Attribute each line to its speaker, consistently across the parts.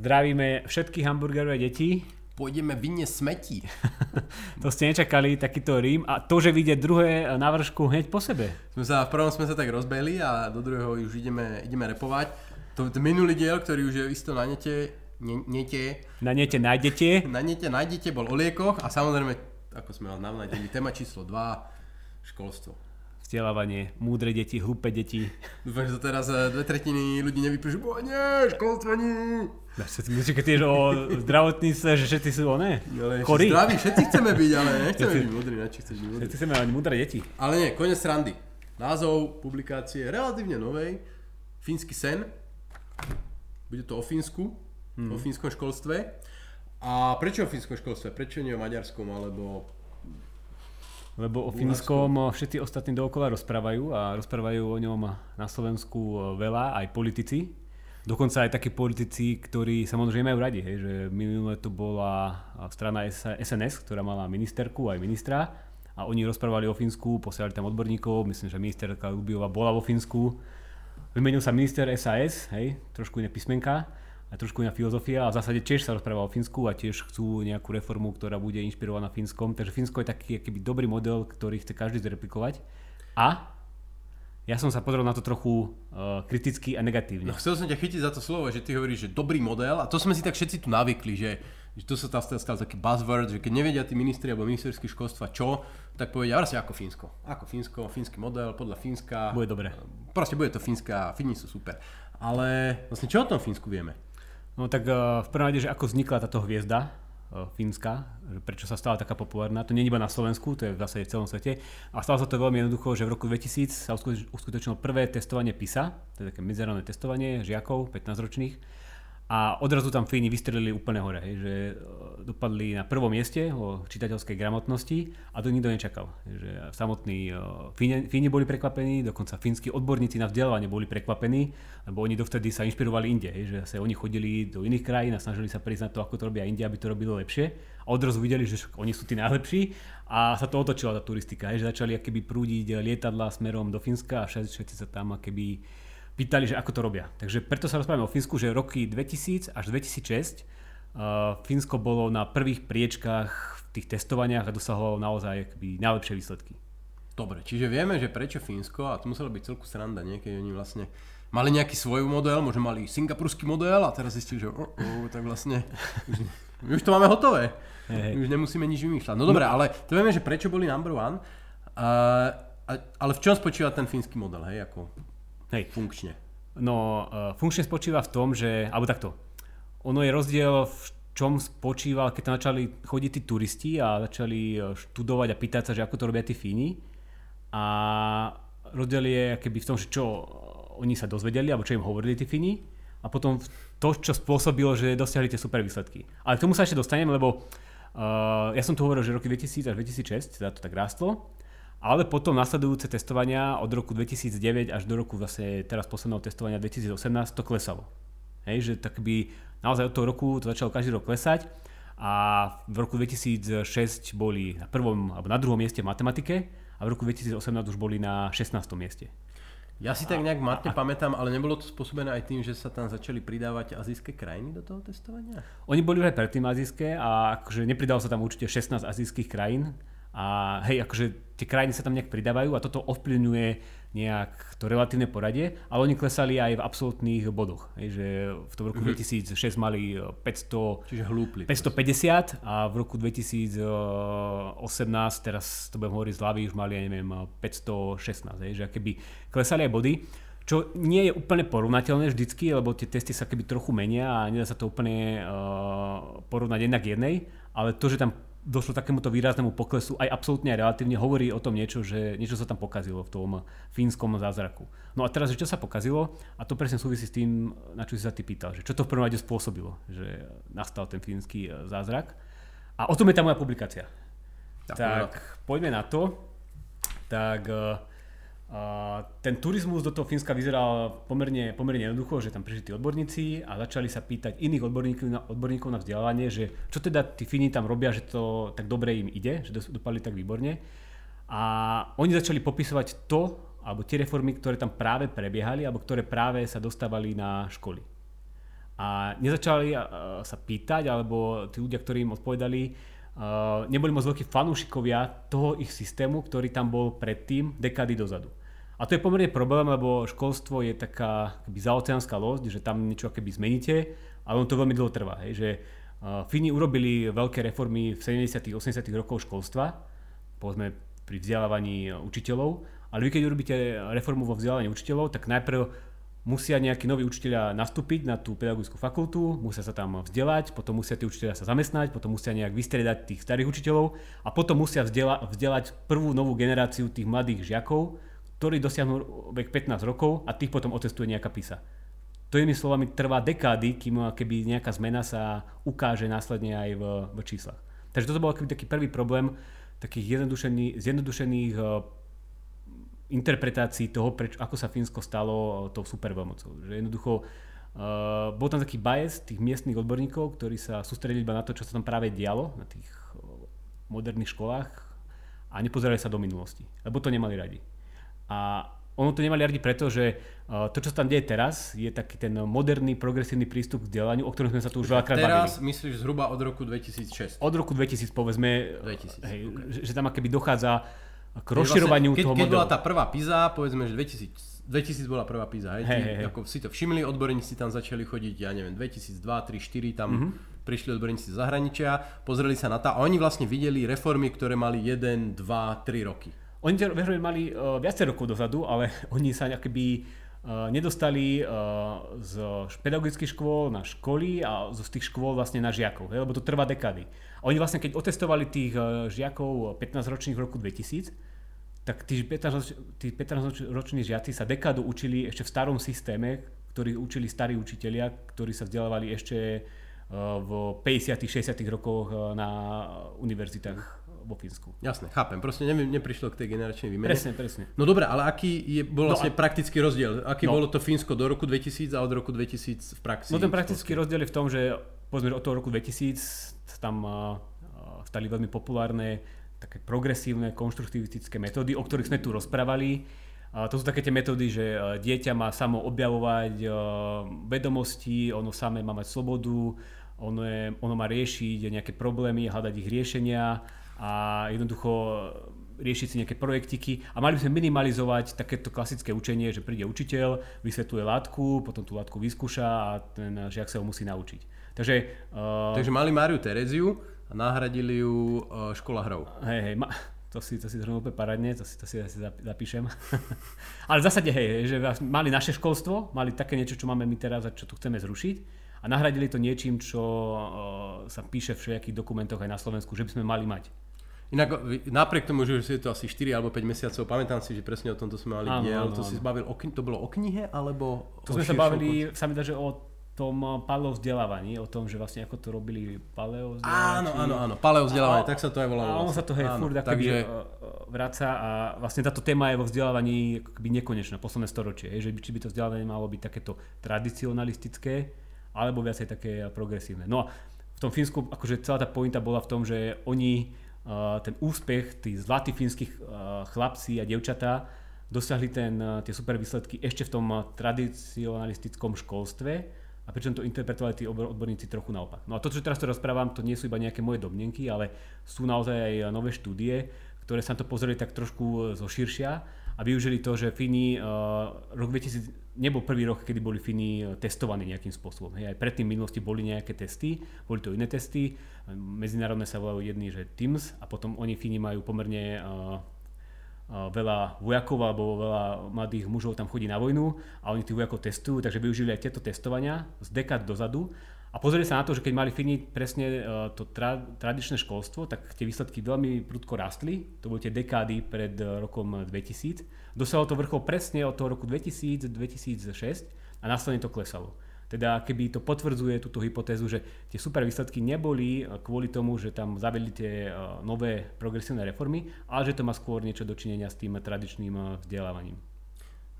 Speaker 1: Zdravíme všetky hamburgerové deti.
Speaker 2: Pôjdeme vynie smetí.
Speaker 1: to ste nečakali, takýto rím. A to, že vyjde druhé na vršku hneď po sebe.
Speaker 2: Sme sa, v prvom sme sa tak rozbehli a do druhého už ideme, ideme repovať. To, to minulý diel, ktorý už je isto na nete, ne, nete.
Speaker 1: Na nete nájdete.
Speaker 2: Na nete nájdete, bol o liekoch a samozrejme, ako sme vás navnadili, téma číslo 2, školstvo
Speaker 1: vzdelávanie, múdre deti, hlúpe deti.
Speaker 2: Dúfam, že to teraz eh, dve tretiny ľudí nevypíšu, bo nie, školstvo nie.
Speaker 1: Myslíš, keď tiež o zdravotníctve, že všetci sú oné?
Speaker 2: Ale zdraví, všetci chceme byť, ale nechceme byť múdri, na chceš byť múdri.
Speaker 1: Všetci chceme mať múdre deti.
Speaker 2: Ale nie, konec srandy. Názov publikácie relatívne novej, Fínsky sen. Bude to o Fínsku, hmm. o fínskom školstve. A prečo o fínskom školstve? Prečo nie o maďarskom alebo
Speaker 1: lebo o Fínskom všetci ostatní dookola rozprávajú a rozprávajú o ňom na Slovensku veľa, aj politici. Dokonca aj takí politici, ktorí samozrejme majú radi, hej, že minulé to bola strana SNS, ktorá mala ministerku aj ministra a oni rozprávali o Fínsku, posielali tam odborníkov, myslím, že ministerka Lubiova bola vo Fínsku. Vymenil sa minister SAS, hej, trošku iné písmenka a trošku iná filozofia a v zásade tiež sa rozpráva o Fínsku a tiež chcú nejakú reformu, ktorá bude inšpirovaná Fínskom. Takže Fínsko je taký akýby dobrý model, ktorý chce každý zreplikovať. A ja som sa pozrel na to trochu uh, kriticky a negatívne.
Speaker 2: No, chcel som ťa chytiť za to slovo, že ty hovoríš, že dobrý model a to sme si tak všetci tu navykli, že, že to sa tam stal taký buzzword, že keď nevedia tí ministri alebo ministerské školstva čo, tak povedia vlastne ako Fínsko. Ako Fínsko, fínsky model, podľa Fínska.
Speaker 1: Bude dobre.
Speaker 2: Proste bude to Fínska, Fíni sú super. Ale vlastne čo o tom Fínsku vieme?
Speaker 1: No tak uh, v prvom rade, že ako vznikla táto hviezda uh, fínska, prečo sa stala taká populárna, to nie je iba na Slovensku, to je v zásade v celom svete. A stalo sa to veľmi jednoducho, že v roku 2000 sa uskutočnilo prvé testovanie PISA, to je také medzerálne testovanie žiakov 15-ročných a odrazu tam Fíni vystrelili úplne hore, hej, že e, dopadli na prvom mieste o čitateľskej gramotnosti a to nikto nečakal. Že samotní e, Fíni, boli prekvapení, dokonca fínsky odborníci na vzdelávanie boli prekvapení, lebo oni dovtedy sa inšpirovali inde, hej, že sa oni chodili do iných krajín a snažili sa na to, ako to robia inde, aby to robilo lepšie. A odrazu videli, že oni sú tí najlepší a sa to otočila tá turistika, hej, že začali akéby prúdiť lietadla smerom do Fínska a všetci, sa tam akéby pýtali, že ako to robia. Takže preto sa rozprávame o Fínsku, že roky 2000 až 2006 uh, Fínsko bolo na prvých priečkách v tých testovaniach a dosahovalo naozaj akby, najlepšie výsledky.
Speaker 2: Dobre, čiže vieme, že prečo Fínsko, a to muselo byť celku sranda, niekedy oni vlastne mali nejaký svoj model, možno mali singapurský model a teraz zistili, že oh, oh, tak vlastne už, už to máme hotové. Hey, hey. Už nemusíme nič vymýšľať. No dobre, no. ale to vieme, že prečo boli number one. Uh, ale v čom spočíva ten fínsky model, hej, ako Hej. Funkčne.
Speaker 1: No, uh, funkčne spočíva v tom, že, alebo takto, ono je rozdiel v čom spočíval, keď tam začali chodiť tí turisti a začali e, študovať a pýtať sa, že ako to robia tí Fíni. A rozdiel je keby v tom, že čo oni sa dozvedeli, alebo čo im hovorili tí Fíni. A potom to, čo spôsobilo, že dosiahli tie super výsledky. Ale k tomu sa ešte dostanem, lebo uh, ja som tu hovoril, že roky 2000 až 2006, teda to tak rástlo. Ale potom nasledujúce testovania od roku 2009 až do roku vlastne teraz posledného testovania 2018 to klesalo. Hej, že tak by naozaj od toho roku to začalo každý rok klesať a v roku 2006 boli na prvom alebo na druhom mieste v matematike a v roku 2018 už boli na 16. mieste.
Speaker 2: Ja si tak nejak matne pamätám, ale nebolo to spôsobené aj tým, že sa tam začali pridávať azijské krajiny do toho testovania?
Speaker 1: Oni boli už aj predtým azijské a akože nepridalo sa tam určite 16 azijských krajín, a hej, akože tie krajiny sa tam nejak pridávajú a toto ovplyvňuje nejak to relatívne poradie, ale oni klesali aj v absolútnych bodoch. Hej, že v tom roku mm-hmm. 2006 mali 500,
Speaker 2: Čiže hlúpli,
Speaker 1: 550 a v roku 2018, teraz to budem hovoriť z hlavy, už mali, ja neviem, 516. Hej, že keby klesali aj body, čo nie je úplne porovnateľné vždycky, lebo tie testy sa keby trochu menia a nedá sa to úplne uh, porovnať jednak jednej, ale to, že tam došlo takémuto výraznému poklesu, aj absolútne aj relatívne, hovorí o tom niečo, že niečo sa tam pokazilo v tom fínskom zázraku. No a teraz, že čo sa pokazilo, a to presne súvisí s tým, na čo si sa ty pýtal, že čo to v prvom rade spôsobilo, že nastal ten fínsky e, zázrak. A o tom je tá moja publikácia. Tak, tak poďme na to. Tak ten turizmus do toho Fínska vyzeral pomerne, pomerne jednoducho, že tam prišli tí odborníci a začali sa pýtať iných odborníkov na, odborníkov na vzdelávanie, že čo teda tí Fíni tam robia, že to tak dobre im ide, že dopadli tak výborne. A oni začali popisovať to, alebo tie reformy, ktoré tam práve prebiehali, alebo ktoré práve sa dostávali na školy. A nezačali sa pýtať, alebo tí ľudia, ktorí im odpovedali, neboli moc veľkí fanúšikovia toho ich systému, ktorý tam bol predtým, dekády dozadu. A to je pomerne problém, lebo školstvo je taká keby zaoceánska losť, že tam niečo keby zmeníte, ale on to veľmi dlho trvá. Hej, že uh, Fíni urobili veľké reformy v 70 80 rokov školstva, povedzme pri vzdelávaní učiteľov, ale vy keď urobíte reformu vo vzdelávaní učiteľov, tak najprv musia nejakí noví učiteľia nastúpiť na tú pedagogickú fakultu, musia sa tam vzdelať, potom musia tí učiteľia sa zamestnať, potom musia nejak vystriedať tých starých učiteľov a potom musia vzdelať prvú novú generáciu tých mladých žiakov, ktorí dosiahnu vek 15 rokov a tých potom otestuje nejaká PISA. To inými slovami trvá dekády, kým keby nejaká zmena sa ukáže následne aj v, v číslach. Takže toto bol taký prvý problém takých zjednodušených, uh, interpretácií toho, preč, ako sa Fínsko stalo uh, tou superveľmocou. Že jednoducho uh, bol tam taký bias tých miestnych odborníkov, ktorí sa sústredili iba na to, čo sa tam práve dialo na tých moderných školách a nepozerali sa do minulosti, lebo to nemali radi. A ono to nemali radi preto, že to, čo sa tam deje teraz, je taký ten moderný, progresívny prístup k vzdelaniu, o ktorom sme sa tu už veľakrát
Speaker 2: bavili. Teraz myslíš zhruba od roku 2006?
Speaker 1: Od roku 2000 povedzme,
Speaker 2: 2000,
Speaker 1: hej,
Speaker 2: okay.
Speaker 1: že, že tam akoby dochádza k rozširovaniu
Speaker 2: vlastne, keď,
Speaker 1: toho
Speaker 2: keď
Speaker 1: modelu.
Speaker 2: bola tá prvá PISA, povedzme, že 2000, 2000 bola prvá PISA, hej, hey, hey, hey. ako si to všimli, odborníci tam začali chodiť, ja neviem, 2002, 3, 4, tam mm-hmm. prišli odborníci z zahraničia, pozreli sa na to a oni vlastne videli reformy, ktoré mali 1, 2, 3 roky.
Speaker 1: Oni tie reformy mali uh, viacej rokov dozadu, ale oni sa akoby uh, nedostali uh, z pedagogických škôl na školy a z tých škôl vlastne na žiakov, hej, lebo to trvá dekady. A oni vlastne, keď otestovali tých uh, žiakov 15-ročných v roku 2000, tak tí 15-roční žiaci sa dekádu učili ešte v starom systéme, ktorý učili starí učitelia, ktorí sa vzdelávali ešte v 50 60 rokoch na univerzitách vo Fínsku.
Speaker 2: Jasné, chápem. Proste ne, neprišlo k tej generačnej výmene.
Speaker 1: Presne, presne.
Speaker 2: No dobre, ale aký je, bol no vlastne no a... praktický rozdiel? Aký no. bolo to Fínsko do roku 2000 a od roku 2000 v praxi?
Speaker 1: No ten praktický rozdiel je v tom, že povedzme, od toho roku 2000 tam uh, stali veľmi populárne také progresívne, konštruktívne metódy, o ktorých sme tu rozprávali. A to sú také tie metódy, že dieťa má samo objavovať vedomosti, ono samé má mať slobodu, ono, je, ono má riešiť nejaké problémy, hľadať ich riešenia a jednoducho riešiť si nejaké projektiky a mali by sme minimalizovať takéto klasické učenie, že príde učiteľ, vysvetľuje látku, potom tú látku vyskúša a ten žiak sa ho musí naučiť. Takže,
Speaker 2: uh, Takže mali Máriu Tereziu a nahradili ju uh, škola hrou.
Speaker 1: Hej, hej, ma, to si, to si zhrnul úplne paradne, to si, to si asi zapíšem. Ale v zásade, hej, že mali naše školstvo, mali také niečo, čo máme my teraz a čo tu chceme zrušiť a nahradili to niečím, čo uh, sa píše v všetkých dokumentoch aj na Slovensku, že by sme mali mať.
Speaker 2: Inak napriek tomu, že je to asi 4 alebo 5 mesiacov, pamätám si, že presne o tomto sme mali áno, diel, áno, to áno. si zbavil, o, to bolo o knihe alebo
Speaker 1: To sme sa bavili, sa mi dá, že o tom paleo vzdelávaní, o tom, že vlastne ako to robili paleo
Speaker 2: Áno, áno, áno, paleo vzdelávanie, tak sa to aj volalo.
Speaker 1: A ono vlastne. sa to hej, áno, furt takže... vraca a vlastne táto téma je vo vzdelávaní akoby nekonečná, posledné storočie, že by, či by to vzdelávanie malo byť takéto tradicionalistické, alebo viacej také progresívne. No a v tom Fínsku, akože celá tá pointa bola v tom, že oni ten úspech, tí zlatí fínskych chlapci a devčatá dosiahli ten, tie super výsledky ešte v tom tradicionalistickom školstve a pričom to interpretovali tí odborníci trochu naopak. No a to, čo teraz to rozprávam, to nie sú iba nejaké moje domnenky, ale sú naozaj aj nové štúdie, ktoré sa to pozreli tak trošku zo širšia a využili to, že Fíni uh, rok 2000 nebol prvý rok, kedy boli Fíni testovaní nejakým spôsobom. Hej, aj predtým v minulosti boli nejaké testy, boli to iné testy, medzinárodné sa volajú jedný, že TIMS a potom oni Fíni majú pomerne uh, veľa vojakov alebo veľa mladých mužov tam chodí na vojnu a oni tých vojakov testujú, takže využili aj tieto testovania z dekád dozadu a pozreli sa na to, že keď mali Fíni presne uh, to tra- tradičné školstvo, tak tie výsledky veľmi prudko rastli. To boli tie dekády pred uh, rokom 2000. Dosahol to vrchol presne od toho roku 2000-2006 a následne to klesalo. Teda keby to potvrdzuje túto hypotézu, že tie super výsledky neboli kvôli tomu, že tam zavedli tie nové progresívne reformy, ale že to má skôr niečo dočinenia s tým tradičným vzdelávaním.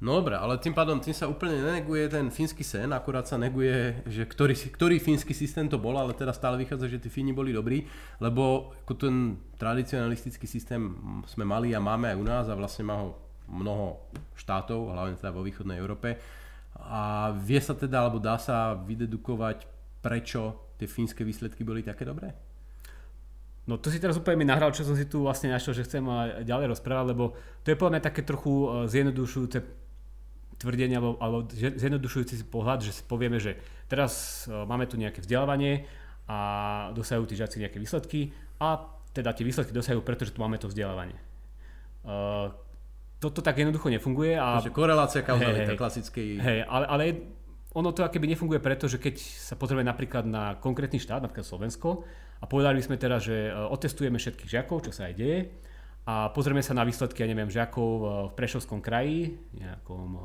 Speaker 2: No dobre, ale tým pádom tým sa úplne neneguje ten fínsky sen, akurát sa neguje, že ktorý, ktorý fínsky systém to bol, ale teda stále vychádza, že tí Fíni boli dobrí, lebo ako ten tradicionalistický systém sme mali a máme aj u nás a vlastne má ho mnoho štátov, hlavne teda vo východnej Európe. A vie sa teda, alebo dá sa vydedukovať, prečo tie fínske výsledky boli také dobré?
Speaker 1: No to si teraz úplne mi nahral, čo som si tu vlastne našiel, že chcem ďalej rozprávať, lebo to je podľa mňa také trochu e, zjednodušujúce tvrdenie alebo, alebo zjednodušujúci si pohľad, že si povieme, že teraz e, máme tu nejaké vzdelávanie a dosahujú tí žiaci nejaké výsledky a teda tie výsledky dosahujú, pretože tu máme to vzdelávanie. Uh, toto tak jednoducho nefunguje. A,
Speaker 2: Takže korelácia kauzalita hej, klasickej...
Speaker 1: Hej, ale, ale ono to akéby nefunguje preto, že keď sa potrebuje napríklad na konkrétny štát, napríklad Slovensko, a povedali by sme teraz, že e, otestujeme všetkých žiakov, čo sa aj deje, a pozrieme sa na výsledky, ja neviem, žiakov v Prešovskom kraji, nejakom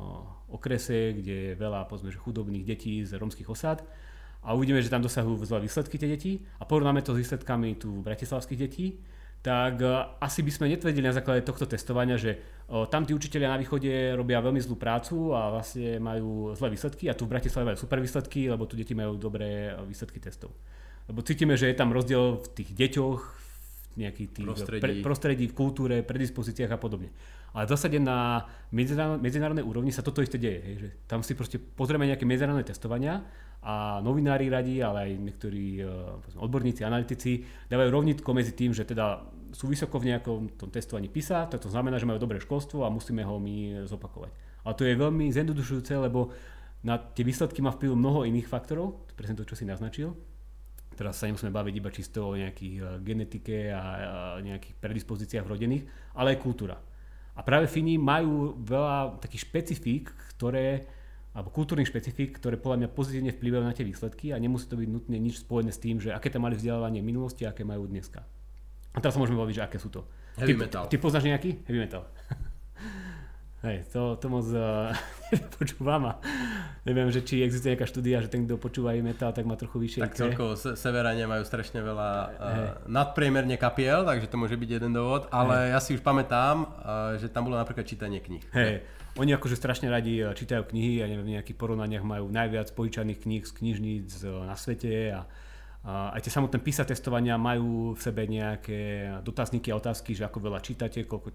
Speaker 1: okrese, kde je veľa povedzme, že chudobných detí z romských osad a uvidíme, že tam dosahujú zlé výsledky tie deti. A porovnáme to s výsledkami tu bratislavských detí, tak asi by sme netvrdili na základe tohto testovania, že tam tí učiteľia na východe robia veľmi zlú prácu a vlastne majú zlé výsledky a tu v Bratislave majú super výsledky, lebo tu deti majú dobré výsledky testov. Lebo cítime, že je tam rozdiel v tých deťoch, nejakých tých prostredí. Pre, prostredí, v kultúre, predispozíciách a podobne. Ale v zásade na medzinárodnej úrovni sa toto isté deje. Hej, že tam si proste pozrieme nejaké medzinárodné testovania a novinári radi, ale aj niektorí uh, odborníci, analytici dávajú rovnitko medzi tým, že teda sú vysoko v nejakom tom testovaní PISA, to, to znamená, že majú dobré školstvo a musíme ho my zopakovať. Ale to je veľmi zjednodušujúce, lebo na tie výsledky má vplyv mnoho iných faktorov, presne to, čo si naznačil, Teraz sa nemusíme baviť iba čisto o nejakých eh, genetike a nejakých predispozíciách rodených, ale aj kultúra. A práve Fíni majú veľa takých špecifík, ktoré alebo kultúrnych špecifík, ktoré podľa mňa pozitívne vplyvajú na tie výsledky a nemusí to byť nutne nič spojené s tým, že aké tam mali vzdelávanie v minulosti a aké majú dneska. A teraz sa môžeme baviť, že aké sú to.
Speaker 2: Heavy ty, metal.
Speaker 1: Ty poznáš nejaký? Heavy metal. Hej, to, to moc uh, počúvam a neviem, že či existuje nejaká štúdia, že ten, kto počúva aj metal, tak má trochu vyššie
Speaker 2: Tak celkovo se, severania majú strašne veľa uh, nadpriemerne kapiel, takže to môže byť jeden dôvod, ale Hej. ja si už pamätám, uh, že tam bolo napríklad čítanie kníh.
Speaker 1: Hej, oni akože strašne radi čítajú knihy a neviem, v nejakých porovnaniach majú najviac požičaných kníh z knižníc na svete a aj tie samotné PISA testovania majú v sebe nejaké dotazníky a otázky, že ako veľa čítate, koľko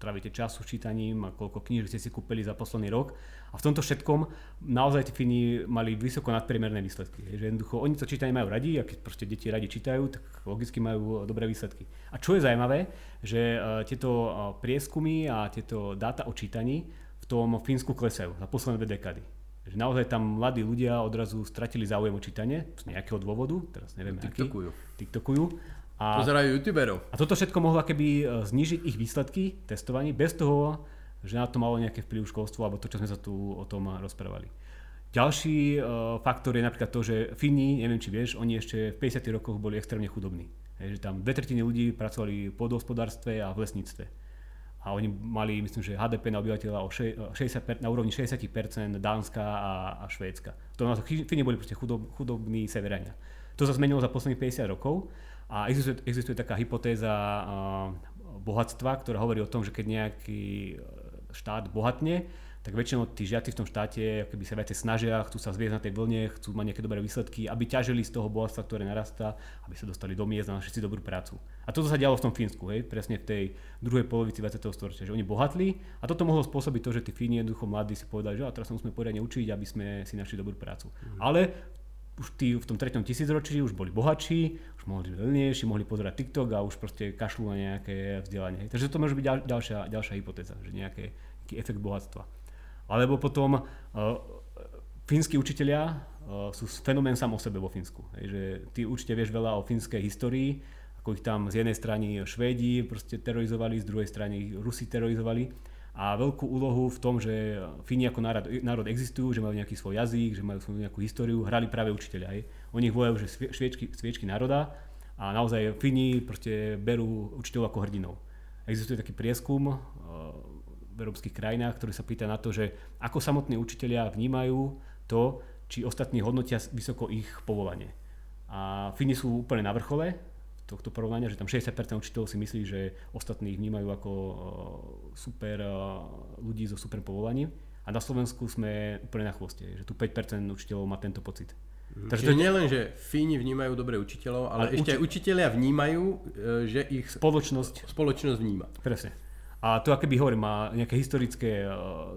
Speaker 1: trávite času čítaním a koľko kníh ste si kúpili za posledný rok. A v tomto všetkom naozaj tí Fíni mali vysoko nadpriemerné výsledky. Že jednoducho oni to čítanie majú radi a keď proste deti radi čítajú, tak logicky majú dobré výsledky. A čo je zaujímavé, že e, tieto e, prieskumy a tieto dáta o čítaní v tom Fínsku klesajú za posledné dve dekady že naozaj tam mladí ľudia odrazu stratili záujem o čítanie z nejakého dôvodu, teraz neviem
Speaker 2: TikTokujú.
Speaker 1: aký. TikTokujú.
Speaker 2: A, Pozerajú youtuberov.
Speaker 1: A toto všetko mohlo keby e, znižiť ich výsledky testovaní bez toho, že na to malo nejaké vplyv školstvo alebo to, čo sme sa tu o tom rozprávali. Ďalší uh, faktor je napríklad to, že Fíni, neviem či vieš, oni ešte v 50. rokoch boli extrémne chudobní. Je, že tam dve tretiny ľudí pracovali v podhospodárstve a v lesníctve a oni mali, myslím, že HDP na obyvateľa o 60, na úrovni 60% Dánska a, a Švédska. To nás Fíni boli proste chudob, chudobní severania. To sa zmenilo za posledných 50 rokov a existuje, existuje taká hypotéza bohatstva, ktorá hovorí o tom, že keď nejaký štát bohatne, tak väčšinou tí žiaci v tom štáte keby sa viacej snažia, chcú sa zviezť na tej vlne, chcú mať nejaké dobré výsledky, aby ťažili z toho bohatstva, ktoré narastá, aby sa dostali do miest a našli si dobrú prácu. A toto sa dialo v tom Fínsku, hej, presne v tej druhej polovici 20. storočia, že oni bohatli a toto mohlo spôsobiť to, že tí Fíni jednoducho mladí si povedali, že a teraz sa musíme poriadne učiť, aby sme si našli dobrú prácu. Mm. Ale už tí v tom treťom tisícročí už boli bohatší, už mohli byť levnejší, mohli pozerať TikTok a už proste kašľú na nejaké vzdelanie. Takže to môže byť ďalšia, ďalšia hypotéza, že nejaký efekt bohatstva. Alebo potom uh, fínsky učiteľia uh, sú fenomén sám o sebe vo Fínsku. Že ty určite vieš veľa o fínskej histórii, ako ich tam z jednej strany Švédi proste terorizovali, z druhej strany Rusi terorizovali. A veľkú úlohu v tom, že Fíni ako národ, národ existujú, že majú nejaký svoj jazyk, že majú svoju nejakú históriu, hrali práve učiteľia. Hej. Oni volajú, že sviečky, sviečky národa a naozaj Fíni proste berú učiteľov ako hrdinov. Existuje taký prieskum, v európskych krajinách, ktorý sa pýta na to, že ako samotní učitelia vnímajú to, či ostatní hodnotia vysoko ich povolanie. A Fíni sú úplne na vrchole tohto porovnania, že tam 60% učiteľov si myslí, že ostatní ich vnímajú ako uh, super uh, ľudí so super povolaním. A na Slovensku sme úplne na chvoste, že tu 5% učiteľov má tento pocit.
Speaker 2: Mhm. Takže to nie len, že Fíni vnímajú dobre učiteľov, ale, ale ešte uči... aj učiteľia vnímajú, e, že ich
Speaker 1: spoločnosť,
Speaker 2: spoločnosť vníma.
Speaker 1: Presne. A to akéby hovorím, má nejaké historické e,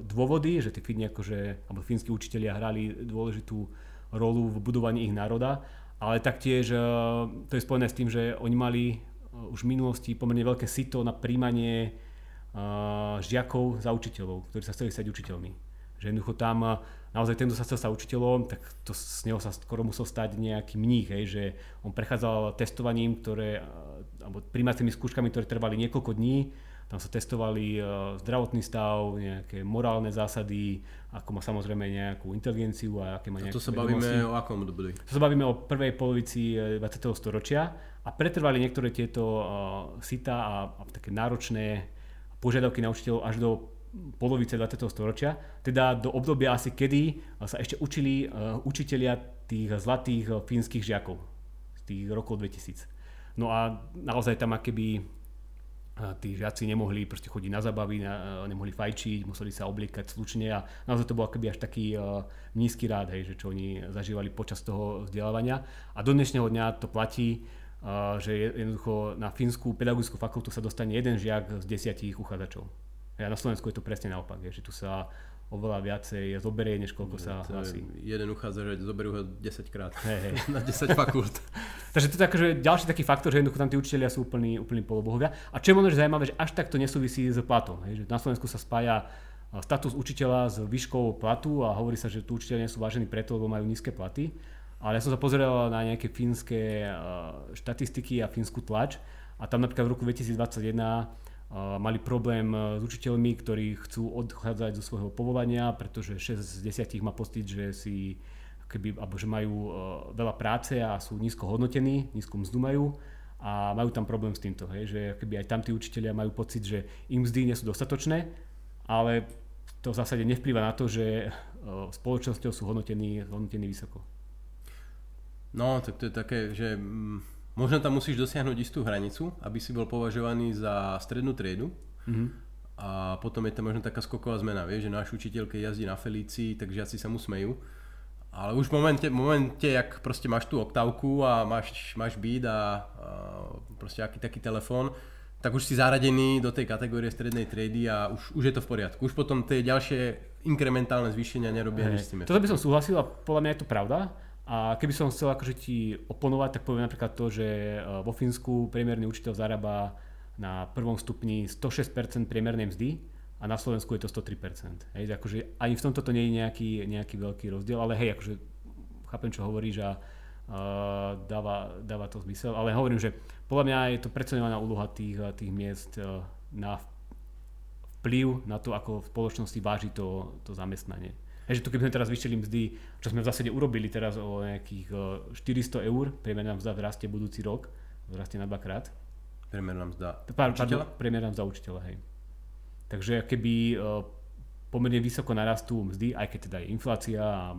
Speaker 1: dôvody, že tí Fíni akože, alebo fínsky učiteľia hrali dôležitú rolu v budovaní ich národa, ale taktiež e, to je spojené s tým, že oni mali už v minulosti pomerne veľké sito na príjmanie žiakov za učiteľov, ktorí sa chceli stať učiteľmi. Že jednoducho tam naozaj ten, kto sa chcel stať učiteľom, tak to z neho sa skoro musel stať nejaký mních, hej, že on prechádzal testovaním, ktoré, alebo primárnymi skúškami, ktoré trvali niekoľko dní, tam sa testovali zdravotný stav, nejaké morálne zásady, ako má samozrejme nejakú inteligenciu a aké má nejaké
Speaker 2: A to sa bavíme o akom období?
Speaker 1: To sa bavíme o prvej polovici 20. E, storočia a pretrvali niektoré tieto uh, sita a, a také náročné požiadavky na učiteľov až do polovice 20. storočia, teda do obdobia asi kedy sa ešte učili uh, učitelia tých zlatých fínskych žiakov z tých rokov 2000. No a naozaj tam akéby tí žiaci nemohli proste chodiť na zabavy, uh, nemohli fajčiť, museli sa obliekať slučne a naozaj to bol akoby až taký uh, nízky rád, hej, že čo oni zažívali počas toho vzdelávania. A do dnešného dňa to platí, uh, že jednoducho na fínsku pedagogickú fakultu sa dostane jeden žiak z desiatich uchádzačov. Ja na Slovensku je to presne naopak, je, že tu sa oveľa viacej zoberie, než koľko sa hlasí.
Speaker 2: Jeden uchádza, že zoberú ho 10 krát
Speaker 1: hey, hey.
Speaker 2: na 10 fakult.
Speaker 1: Takže to je akože ďalší taký faktor, že jednoducho tam tí učiteľia sú úplní, úplní polobohovia. A čo je možno zaujímavé, že až tak to nesúvisí s platom. Hej, že na Slovensku sa spája status učiteľa s výškou platu a hovorí sa, že tu učiteľia nie sú vážení preto, lebo majú nízke platy. Ale ja som sa pozeral na nejaké fínske štatistiky a fínsku tlač a tam napríklad v roku 2021 mali problém e, s učiteľmi, ktorí chcú odchádzať zo svojho povolania, pretože 6 z 10 má pocit, že si keby, alebo že majú e, veľa práce a sú nízko hodnotení, nízko mzdu majú a majú tam problém s týmto, hej, že keby aj tam tí učiteľia majú pocit, že im mzdy nie sú dostatočné, ale to v zásade nevplyva na to, že e, spoločnosťou sú hodnotení, hodnotení vysoko.
Speaker 2: No, tak to je také, že mm, Možno tam musíš dosiahnuť istú hranicu, aby si bol považovaný za strednú triedu. Mm-hmm. A potom je to možno taká skoková zmena, vieš, že náš učiteľ, keď jazdí na Felícii, tak žiaci sa mu smejú. Ale už v momente, v momente jak proste máš tú oktávku a máš, máš beat a, a proste aký taký telefón, tak už si zaradený do tej kategórie strednej triedy a už, už je to v poriadku. Už potom tie ďalšie inkrementálne zvýšenia nerobia nič s tým.
Speaker 1: Toto by som súhlasil a podľa mňa je to pravda, a keby som chcel akože ti oponovať, tak poviem napríklad to, že e, vo Fínsku priemerný učiteľ zarába na prvom stupni 106% priemernej mzdy a na Slovensku je to 103%. Hej, akože ani v tomto to nie je nejaký, nejaký veľký rozdiel, ale hej, akože chápem, čo hovoríš a uh, dáva, dáva to zmysel, ale hovorím, že podľa mňa je to preceňovaná úloha tých, tých miest uh, na vplyv na to, ako v spoločnosti váži to, to zamestnanie. Že tu keby sme teraz vyšili mzdy, čo sme v zásade urobili teraz o nejakých 400 eur, priemerná mzda rastie budúci rok, rastie na dvakrát.
Speaker 2: Priemerná mzda
Speaker 1: Pár, učiteľa? Priemerná mzda učiteľa, hej. Takže keby pomerne vysoko narastú mzdy, aj keď teda je inflácia a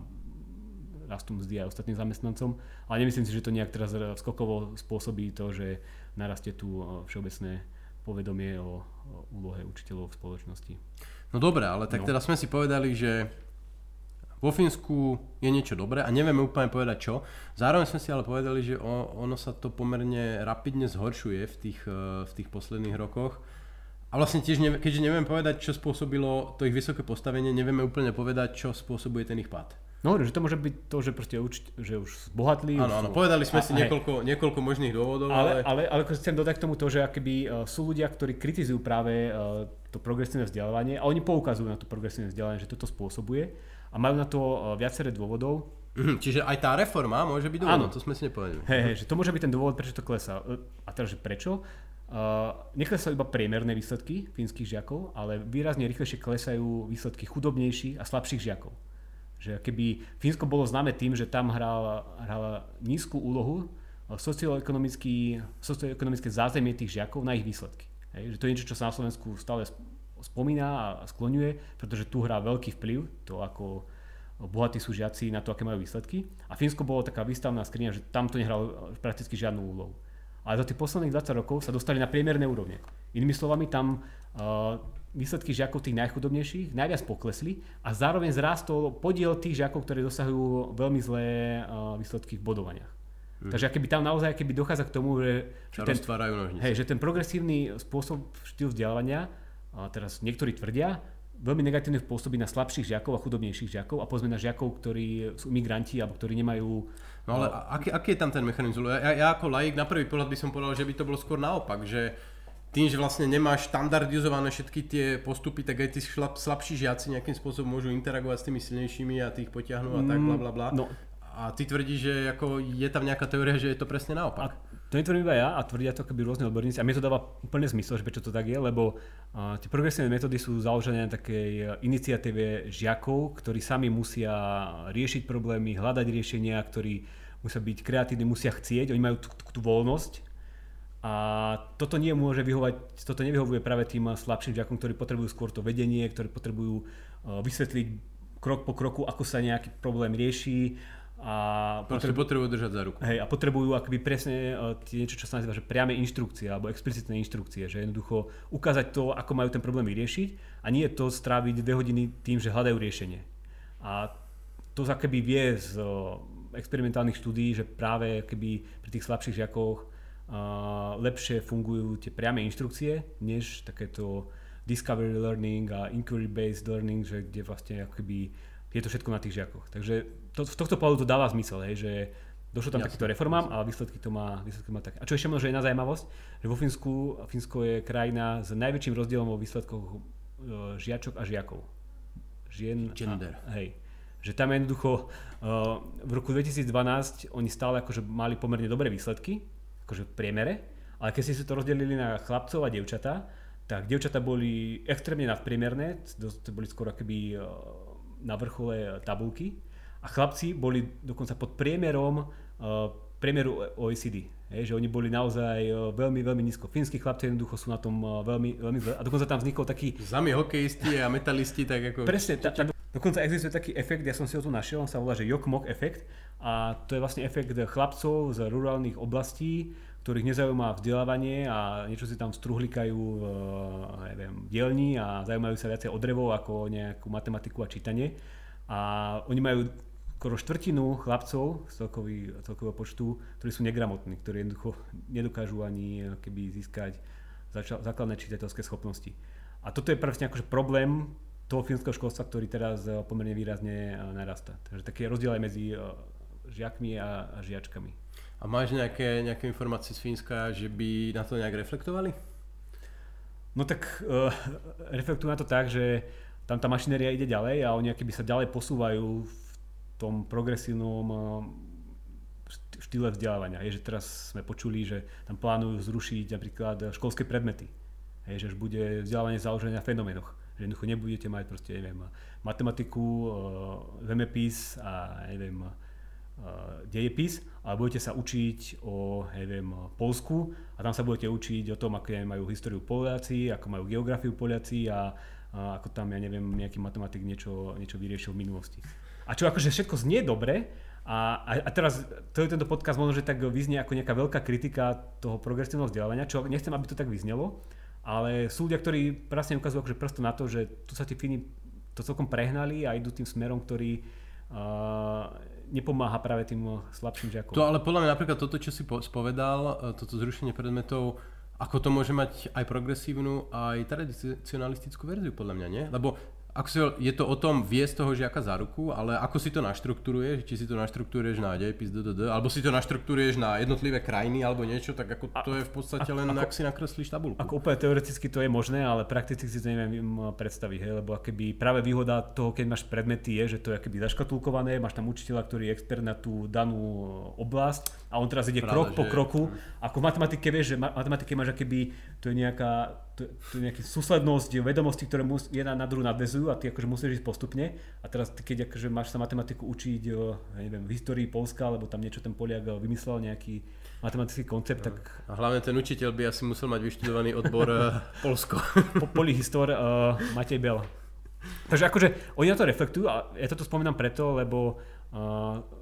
Speaker 1: rastú mzdy aj ostatným zamestnancom, ale nemyslím si, že to nejak teraz skokovo spôsobí to, že narastie tu všeobecné povedomie o, o úlohe učiteľov v spoločnosti.
Speaker 2: No dobre, ale tak no. teraz sme si povedali, že vo Fínsku je niečo dobré a nevieme úplne povedať čo. Zároveň sme si ale povedali, že ono sa to pomerne rapidne zhoršuje v tých, eh, v tých posledných rokoch. A vlastne tiež, keďže nevieme povedať, čo spôsobilo to ich vysoké postavenie, nevieme úplne povedať, čo spôsobuje ten ich pád.
Speaker 1: No, že to môže byť to, že, proste uč, že už zbohatli.
Speaker 2: Áno, áno, povedali sme a, si niekoľko, niekoľko možných dôvodov.
Speaker 1: Ale, ale, ale, ale chcem dodať k tomu to, že akoby, uh, sú ľudia, ktorí kritizujú práve uh, to progresívne vzdelávanie a oni poukazujú na to progresívne vzdelávanie, že toto spôsobuje a majú na to e, viaceré dôvodov.
Speaker 2: Mhm, čiže aj tá reforma môže byť dôvod, to sme si nepovedali.
Speaker 1: Hej, hej, že to môže byť ten dôvod, prečo to klesá. E, a teraz, že prečo? Uh, neklesajú iba priemerné výsledky fínskych žiakov, ale výrazne rýchlejšie klesajú výsledky chudobnejších a slabších žiakov. Že keby Fínsko bolo známe tým, že tam hrala, hrala nízku úlohu socioekonomické zázemie tých žiakov na ich výsledky. Hej, že to je niečo, čo sa na Slovensku stále spomína a skloňuje, pretože tu hrá veľký vplyv to, ako bohatí sú žiaci na to, aké majú výsledky. A Fínsko bolo taká výstavná skriňa, že tam to nehralo prakticky žiadnu úlohu. Ale za tých posledných 20 rokov sa dostali na priemerné úrovne. Inými slovami, tam uh, výsledky žiakov tých najchudobnejších najviac poklesli a zároveň zrástol podiel tých žiakov, ktorí dosahujú veľmi zlé uh, výsledky v bodovaniach. Hmm. Takže keby tam naozaj keby dochádza k tomu, že,
Speaker 2: že, ten, hej,
Speaker 1: že ten progresívny spôsob štýl vzdelávania, a teraz niektorí tvrdia, veľmi negatívne pôsobí na slabších žiakov a chudobnejších žiakov a povedzme na žiakov, ktorí sú migranti alebo ktorí nemajú...
Speaker 2: No ale aký, aký je tam ten mechanizmus? Ja, ja ako laik na prvý pohľad by som povedal, že by to bolo skôr naopak, že tým, že vlastne nemáš štandardizované všetky tie postupy, tak aj tí šlab, slabší žiaci nejakým spôsobom môžu interagovať s tými silnejšími a tých potiahnú a tak bla bla bla. No. A ty tvrdíš, že ako je tam nejaká teória, že je to presne naopak. A
Speaker 1: to netvrdím iba ja a tvrdia to keby rôzne odborníci a mne to dáva úplne zmysel, že prečo to tak je, lebo uh, tie progresívne metódy sú založené na takej iniciatíve žiakov, ktorí sami musia riešiť problémy, hľadať riešenia, ktorí musia byť kreatívni, musia chcieť, oni majú tú, voľnosť a toto nie môže vyhovať, toto nevyhovuje práve tým slabším žiakom, ktorí potrebujú skôr to vedenie, ktorí potrebujú vysvetliť krok po kroku, ako sa nejaký problém rieši.
Speaker 2: A potrebujú, potrebujú držať za ruku.
Speaker 1: Hej, a potrebujú akoby presne uh, niečo, čo sa nazýva, že priame inštrukcie alebo explicitné inštrukcie, že jednoducho ukázať to, ako majú ten problém vyriešiť a nie to stráviť dve hodiny tým, že hľadajú riešenie. A to sa keby vie z uh, experimentálnych štúdí, že práve keby pri tých slabších žiakoch lepšie fungujú tie priame inštrukcie, než takéto discovery learning a inquiry based learning, že kde vlastne akoby je to všetko na tých žiakoch. Takže to, v tohto pohľadu to dáva zmysel, hej, že došlo tam takýmto reformám, ale výsledky to má, výsledky má také. A čo ešte možno, je na zaujímavosť, že vo Fínsku, Fínsko je krajina s najväčším rozdielom vo výsledkoch e, žiačok a žiakov.
Speaker 2: Žien Gender.
Speaker 1: A, hej. Že tam jednoducho uh, v roku 2012 oni stále akože mali pomerne dobré výsledky, akože v priemere, ale keď si to rozdelili na chlapcov a devčatá, tak devčatá boli extrémne nadpriemerné, to boli skoro akoby e, na vrchole tabulky a chlapci boli dokonca pod priemerom uh, priemeru OECD. Hej, že oni boli naozaj uh, veľmi, veľmi nízko. Fínsky chlapci jednoducho sú na tom veľmi, veľmi zle. A dokonca tam vznikol taký...
Speaker 2: Zami hokejisti a metalisti, tak ako...
Speaker 1: Presne, tá, tá, dokonca existuje taký efekt, ja som si ho tu našiel, on sa volá, že Jokmok efekt. A to je vlastne efekt chlapcov z rurálnych oblastí, ktorých nezaujíma vzdelávanie a niečo si tam struhlikajú v neviem, dielni a zaujímajú sa viacej o drevo ako nejakú matematiku a čítanie. A oni majú skoro štvrtinu chlapcov z celkového počtu, ktorí sú negramotní, ktorí jednoducho nedokážu ani keby získať základné čitateľské schopnosti. A toto je presne akože problém toho fínskeho školstva, ktorý teraz pomerne výrazne narastá. Takže taký rozdiel aj medzi žiakmi a žiačkami.
Speaker 2: A máš nejaké, nejaké informácie z Fínska, že by na to nejak reflektovali?
Speaker 1: No tak uh, reflektujú na to tak, že tam tá mašinéria ide ďalej a oni by sa ďalej posúvajú v tom progresívnom uh, štýle vzdelávania. Je, že teraz sme počuli, že tam plánujú zrušiť napríklad školské predmety. Je, že už bude vzdelávanie založené na fenoménoch. Že jednoducho nebudete mať proste, neviem, matematiku, uh, zemepis a neviem, dejepis, ale budete sa učiť o, neviem, Polsku a tam sa budete učiť o tom, aké majú históriu Poliaci, ako majú geografiu Poliaci a, a ako tam, ja neviem, nejaký matematik niečo, niečo vyriešil v minulosti. A čo akože všetko znie dobre, a, a, a teraz to je tento podcast možno, že tak vyznie ako nejaká veľká kritika toho progresívneho vzdelávania, čo nechcem, aby to tak vyznelo, ale sú ľudia, ktorí presne ukazujú akože prsto na to, že tu sa tí Fíni to celkom prehnali a idú tým smerom, ktorý uh, nepomáha práve tým slabším žiakom.
Speaker 2: To ale podľa mňa napríklad toto, čo si spovedal, eh, toto zrušenie predmetov, ako to môže mať aj progresívnu, aj tradicionalistickú verziu podľa mňa, nie? Lebo ako si, je to o tom viesť toho žiaka za ruku, ale ako si to naštruktúruješ, či si to naštruktúruješ na dejepis, DDD, alebo si to naštruktúruješ na jednotlivé krajiny alebo niečo, tak ako to je v podstate len, ako, ak si nakreslíš tabulku.
Speaker 1: Ako úplne teoreticky to je možné, ale prakticky si to neviem predstaviť, hej, lebo keby práve výhoda toho, keď máš predmety je, že to je keby zaškatulkované, máš tam učiteľa, ktorý je expert na tú danú oblasť a on teraz ide Práve, krok po kroku. Ako v matematike vieš, že v matematike máš keby, to je nejaká to, to je nejaká súslednosť vedomostí, ktoré mus, jedna na druhú nadvezujú a ty akože musíš ísť postupne. A teraz keď akože máš sa matematiku učiť ja neviem, v histórii Polska, alebo tam niečo ten Poliak vymyslel nejaký matematický koncept, tak...
Speaker 2: A hlavne ten učiteľ by asi musel mať vyštudovaný odbor Polsko.
Speaker 1: po, Polihistor uh, Matej Bel. Takže akože oni na to reflektujú a ja toto spomínam preto, lebo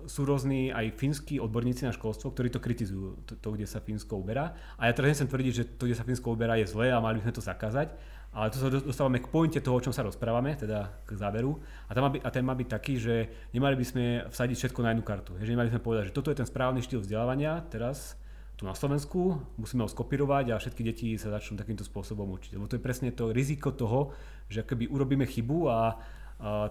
Speaker 1: sú rôzni aj fínsky odborníci na školstvo, ktorí to kritizujú, to, to kde sa Fínsko uberá. A ja teraz nechcem tvrdiť, že to, kde sa Fínsko uberá je zlé a mali by sme to zakázať, ale tu sa dostávame k pointe toho, o čom sa rozprávame, teda k záveru. A, tam má byť, a ten má byť taký, že nemali by sme vsadiť všetko na jednu kartu. Že nemali by sme povedať, že toto je ten správny štýl vzdelávania teraz, tu na Slovensku, musíme ho skopírovať a všetky deti sa začnú takýmto spôsobom učiť. Lebo to je presne to riziko toho, že keby urobíme chybu a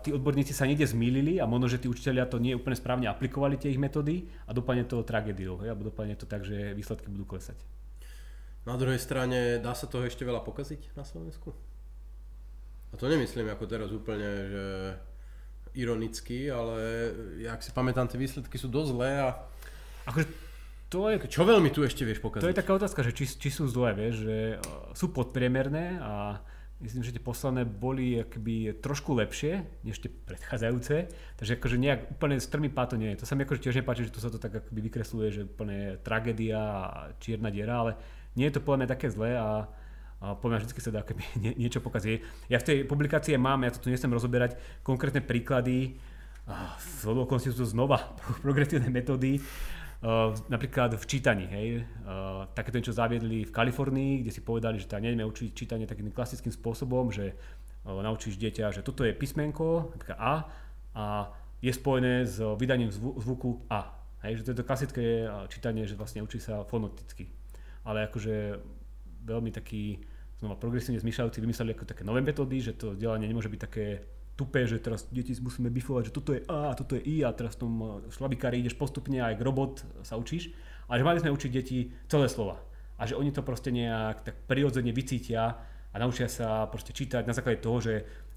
Speaker 1: tí odborníci sa niekde zmýlili a možno, že tí učiteľia to nie úplne správne aplikovali tie ich metódy a dopadne to tragédiou, alebo dopadne to tak, že výsledky budú klesať.
Speaker 2: Na druhej strane dá sa toho ešte veľa pokaziť na Slovensku? A to nemyslím ako teraz úplne, že ironicky, ale jak si pamätám, tie výsledky sú dosť zlé a...
Speaker 1: Akože to je...
Speaker 2: Čo veľmi tu ešte vieš pokaziť?
Speaker 1: To je taká otázka, že či, či sú zlé, vieš, že sú podpriemerné a myslím, že tie posledné boli akoby trošku lepšie, než tie predchádzajúce, takže akože nejak úplne strmý to nie je. To sa mi akože tiež nepáči, že tu sa to tak akoby vykresluje, že úplne tragédia a čierna diera, ale nie je to podľa mňa také zlé a, a podľa mňa vždy sa dá akoby nie, niečo pokazí. Ja v tej publikácii mám, ja to tu nechcem rozoberať, konkrétne príklady, z okolností sú to znova progresívne metódy, Uh, napríklad v čítaní, hej, uh, takéto niečo zaviedli v Kalifornii, kde si povedali, že teda nejdeme učiť čítanie takým klasickým spôsobom, že uh, naučíš dieťa, že toto je písmenko, napríklad A, a je spojené s vydaním zvu, zvuku A. Hej, že to je to klasické čítanie, že vlastne učí sa fonoticky. Ale akože veľmi taký znova progresívne zmyšľajúci vymysleli ako také nové metódy, že to vzdelanie nemôže byť také tupé, že teraz deti musíme bifovať, že toto je A toto je I a teraz v tom eh, šlabikári ideš postupne aj robot sa učíš. Ale že mali sme učiť deti celé slova. A že oni to proste nejak tak prirodzene vycítia a naučia sa proste čítať na základe toho, že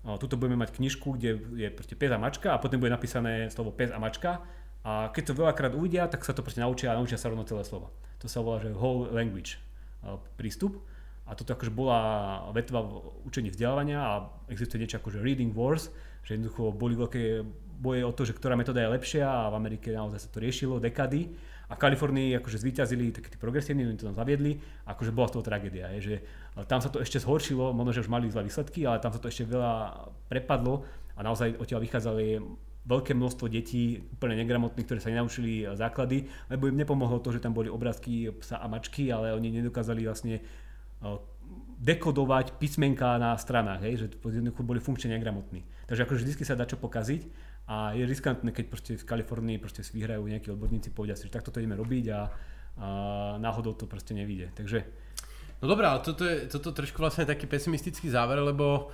Speaker 1: o, tuto budeme mať knižku, kde je proste pes a mačka a potom bude napísané slovo pes a mačka a keď to veľakrát uvidia, tak sa to proste naučia a naučia sa rovno celé slovo. To sa volá, že whole language prístup. A toto akože bola vetva v učení vzdelávania a existuje niečo ako že reading wars, že jednoducho boli veľké boje o to, že ktorá metóda je lepšia a v Amerike naozaj sa to riešilo dekady. A v Kalifornii akože zvíťazili takí tí progresívni, oni to tam zaviedli, akože bola z toho tragédia, je, že tam sa to ešte zhoršilo, možno, že už mali zlé výsledky, ale tam sa to ešte veľa prepadlo a naozaj odtiaľ vychádzali veľké množstvo detí, úplne negramotných, ktoré sa nenaučili základy, lebo im nepomohlo to, že tam boli obrázky psa a mačky, ale oni nedokázali vlastne dekodovať písmenka na stranách, hej, že jednoducho boli funkčne negramotní. Takže akože vždy sa dá čo pokaziť a je riskantné, keď v Kalifornii proste si vyhrajú nejakí odborníci, povedia si, že takto to ideme robiť a, a náhodou to proste nevíde. Takže...
Speaker 2: No dobré, ale toto je toto trošku vlastne taký pesimistický záver, lebo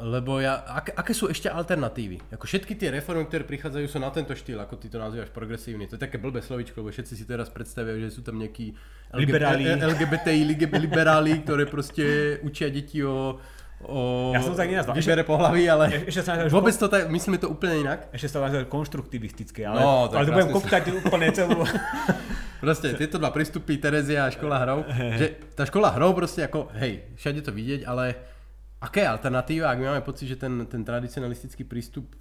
Speaker 2: lebo ja, ak, aké sú ešte alternatívy? Ako všetky tie reformy, ktoré prichádzajú, sú na tento štýl, ako ty to nazývaš progresívny. To je také blbé slovičko, lebo všetci si teraz predstavujú, že sú tam nejakí
Speaker 1: liberáli.
Speaker 2: LGBTI liberáli, ktoré proste učia deti o, o
Speaker 1: ja som tak nenazval.
Speaker 2: Vybere pohlavy, ale
Speaker 1: ešte sa
Speaker 2: vôbec to tak, myslíme to úplne inak.
Speaker 1: Ešte sa nazýva konštruktívne, ale,
Speaker 2: no,
Speaker 1: ale to budem kopkať úplne celú.
Speaker 2: proste tieto dva prístupy, Terezia a škola hrov, že tá škola hrov proste ako, hej, všade to vidieť, ale Je alternatíva, ak my máme pocit, že ten, ten tradicionalistický prístup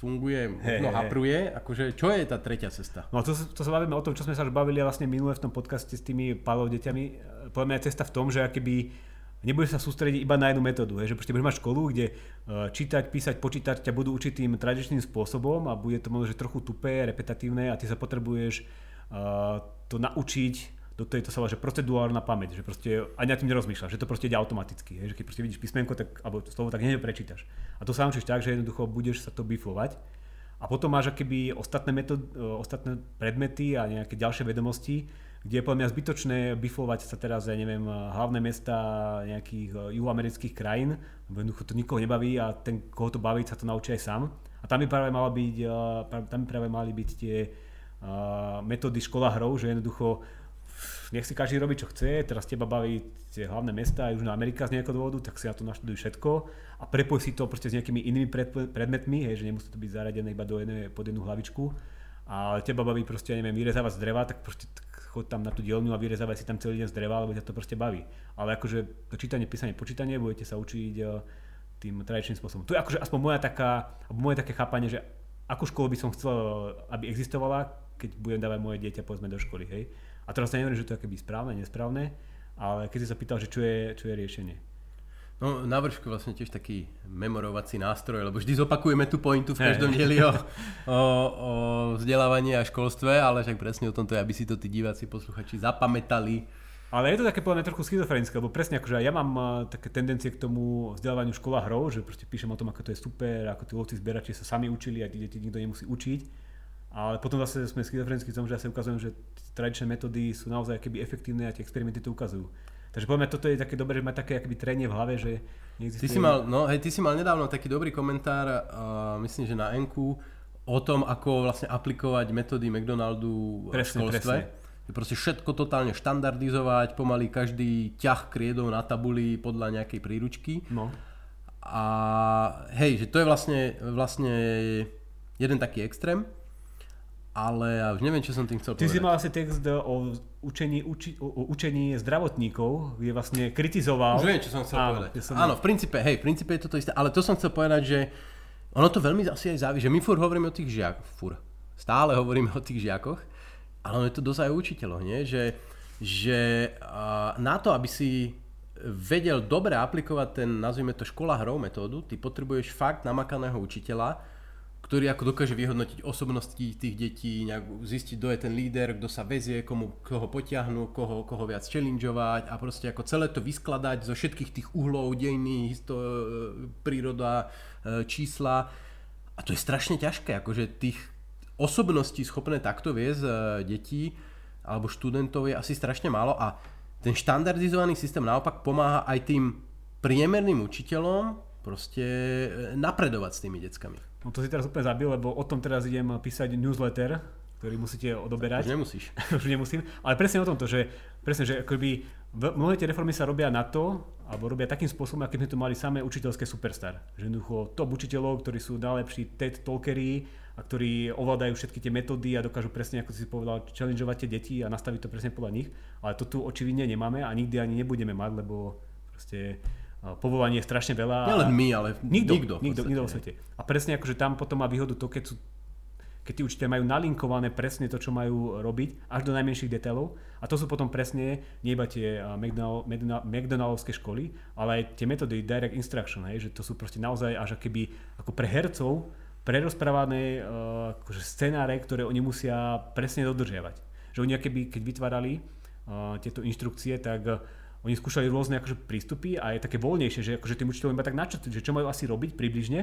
Speaker 2: funguje, hey, no hapruje, akože čo je tá tretia cesta?
Speaker 1: No to, to sa bavíme o tom, čo sme sa už bavili vlastne minule v tom podcaste s tými palov deťami. Podľa mňa je cesta v tom, že keby nebudeš sa sústrediť iba na jednu metódu, že proste budeš mať školu, kde e, čítať, písať, počítať ťa budú učiť tým tradičným spôsobom a bude to možno, že trochu tupé, repetatívne a ty sa potrebuješ uh, to naučiť do tejto sa že procedurálna pamäť, že proste ani na tým nerozmýšľaš, že to proste ide automaticky, hej, že keď proste vidíš písmenko, tak, alebo slovo, tak hneď prečítaš. A to sa naučíš tak, že jednoducho budeš sa to bifovať. A potom máš akéby ostatné, metód, e, ostatné predmety a nejaké ďalšie vedomosti, kde je podľa mňa zbytočné bifovať sa teraz, ja neviem, hlavné mesta nejakých e, juhoamerických krajín, lebo jednoducho to nikoho nebaví a ten, koho to baví, sa to naučí aj sám. A tam by práve, mala byť, e, tam by práve mali byť tie metódy škola hrov, že jednoducho nech si každý robí, čo chce, teraz teba baví tie hlavné mesta, Južná Amerika z nejakého dôvodu, tak si na to naštuduj všetko a prepoj si to proste s nejakými inými pred, predmetmi, hej, že nemusí to byť zaradené iba do jednej, pod jednu hlavičku. A teba baví proste, ja neviem, vyrezávať z dreva, tak proste tak tam na tú dielňu a vyrezávaj si tam celý deň z dreva, lebo ťa to proste baví. Ale akože to čítanie, písanie, počítanie, budete sa učiť eh, tým tradičným spôsobom. To je akože aspoň moja taká, moje také chápanie, že akú školu by som chcel, aby existovala, keď budem dávať moje dieťa povedzme do školy, hej. A teraz sa neviem, že to je keby správne, nesprávne, ale keď si sa pýtal, že čo je, čo je riešenie.
Speaker 2: No, na vršku vlastne tiež taký memorovací nástroj, lebo vždy zopakujeme tú pointu v každom dieli o, o, o vzdelávaní a školstve, ale však presne o tomto je, aby si to tí diváci, posluchači zapamätali.
Speaker 1: Ale je to také podľa mňa trochu schizofrenické, lebo presne akože ja mám uh, také tendencie k tomu vzdelávaniu škola hrou, že proste píšem o tom, ako to je super, ako tí lovci zberači sa sami učili a tí deti nikto nemusí učiť. Ale potom zase sme schizofrenickí v tom, že ja sa ukazujem, že tradičné metódy sú naozaj keby efektívne a tie experimenty to ukazujú. Takže poviem, toto je také dobré, že mať také akoby trenie v hlave, že
Speaker 2: neexistuje... Ty si mal, no, hej, ty si mal nedávno taký dobrý komentár, uh, myslím, že na Enku, o tom, ako vlastne aplikovať metódy McDonaldu
Speaker 1: presne, v školstve.
Speaker 2: Presne. Proste všetko totálne štandardizovať, pomaly každý ťah kriedov na tabuli podľa nejakej príručky.
Speaker 1: No.
Speaker 2: A hej, že to je vlastne, vlastne jeden taký extrém ale ja už neviem, čo som tým chcel
Speaker 1: Ty
Speaker 2: povedať.
Speaker 1: si mal asi text o učení, uči, o učení zdravotníkov, kde vlastne kritizoval.
Speaker 2: Už viem, čo som chcel Áno, povedať. Som... Áno, v princípe, hej, v princípe je toto isté, ale to som chcel povedať, že ono to veľmi asi aj závisí, že my fur hovoríme o tých žiakoch, fur, stále hovoríme o tých žiakoch, ale ono je to dosť aj o učiteľoch, nie? Že, že na to, aby si vedel dobre aplikovať ten, nazvime to škola hrou metódu, ty potrebuješ fakt namakaného učiteľa, ktorý ako dokáže vyhodnotiť osobnosti tých detí, nejak zistiť, kto je ten líder, kto sa vezie, komu, koho potiahnu, koho, koho viac challengeovať a proste ako celé to vyskladať zo všetkých tých uhlov, dejiny, histo, príroda, e, čísla. A to je strašne ťažké, akože tých osobností schopné takto viesť e, detí alebo študentov je asi strašne málo a ten štandardizovaný systém naopak pomáha aj tým priemerným učiteľom proste e, napredovať s tými deckami.
Speaker 1: No to si teraz úplne zabil, lebo o tom teraz idem písať newsletter, ktorý musíte odoberať.
Speaker 2: Už nemusíš.
Speaker 1: Už nemusím. Ale presne o tomto, že, presne, že akoby mnohé tie reformy sa robia na to, alebo robia takým spôsobom, akým sme tu mali samé učiteľské superstar. Že jednoducho top učiteľov, ktorí sú najlepší TED talkery a ktorí ovládajú všetky tie metódy a dokážu presne, ako si povedal, challengeovať tie deti a nastaviť to presne podľa nich. Ale to tu očividne nemáme a nikdy ani nebudeme mať, lebo proste povolanie je strašne veľa.
Speaker 2: len my, ale
Speaker 1: nikto.
Speaker 2: Nikto,
Speaker 1: nikto, nikto vo svete. A presne akože tam potom má výhodu to, keď sú keď tí učiteľi majú nalinkované presne to, čo majú robiť, až do najmenších detailov. A to sú potom presne nie iba tie McDonaldovské školy, ale aj tie metódy direct instruction, hej, že to sú proste naozaj až keby ako pre hercov prerozprávané uh, akože scenáre, ktoré oni musia presne dodržiavať. Že oni keby, keď vytvárali uh, tieto inštrukcie, tak uh, oni skúšali rôzne akože, prístupy a je také voľnejšie, že akože tým učiteľom iba tak načrtli, že čo majú asi robiť približne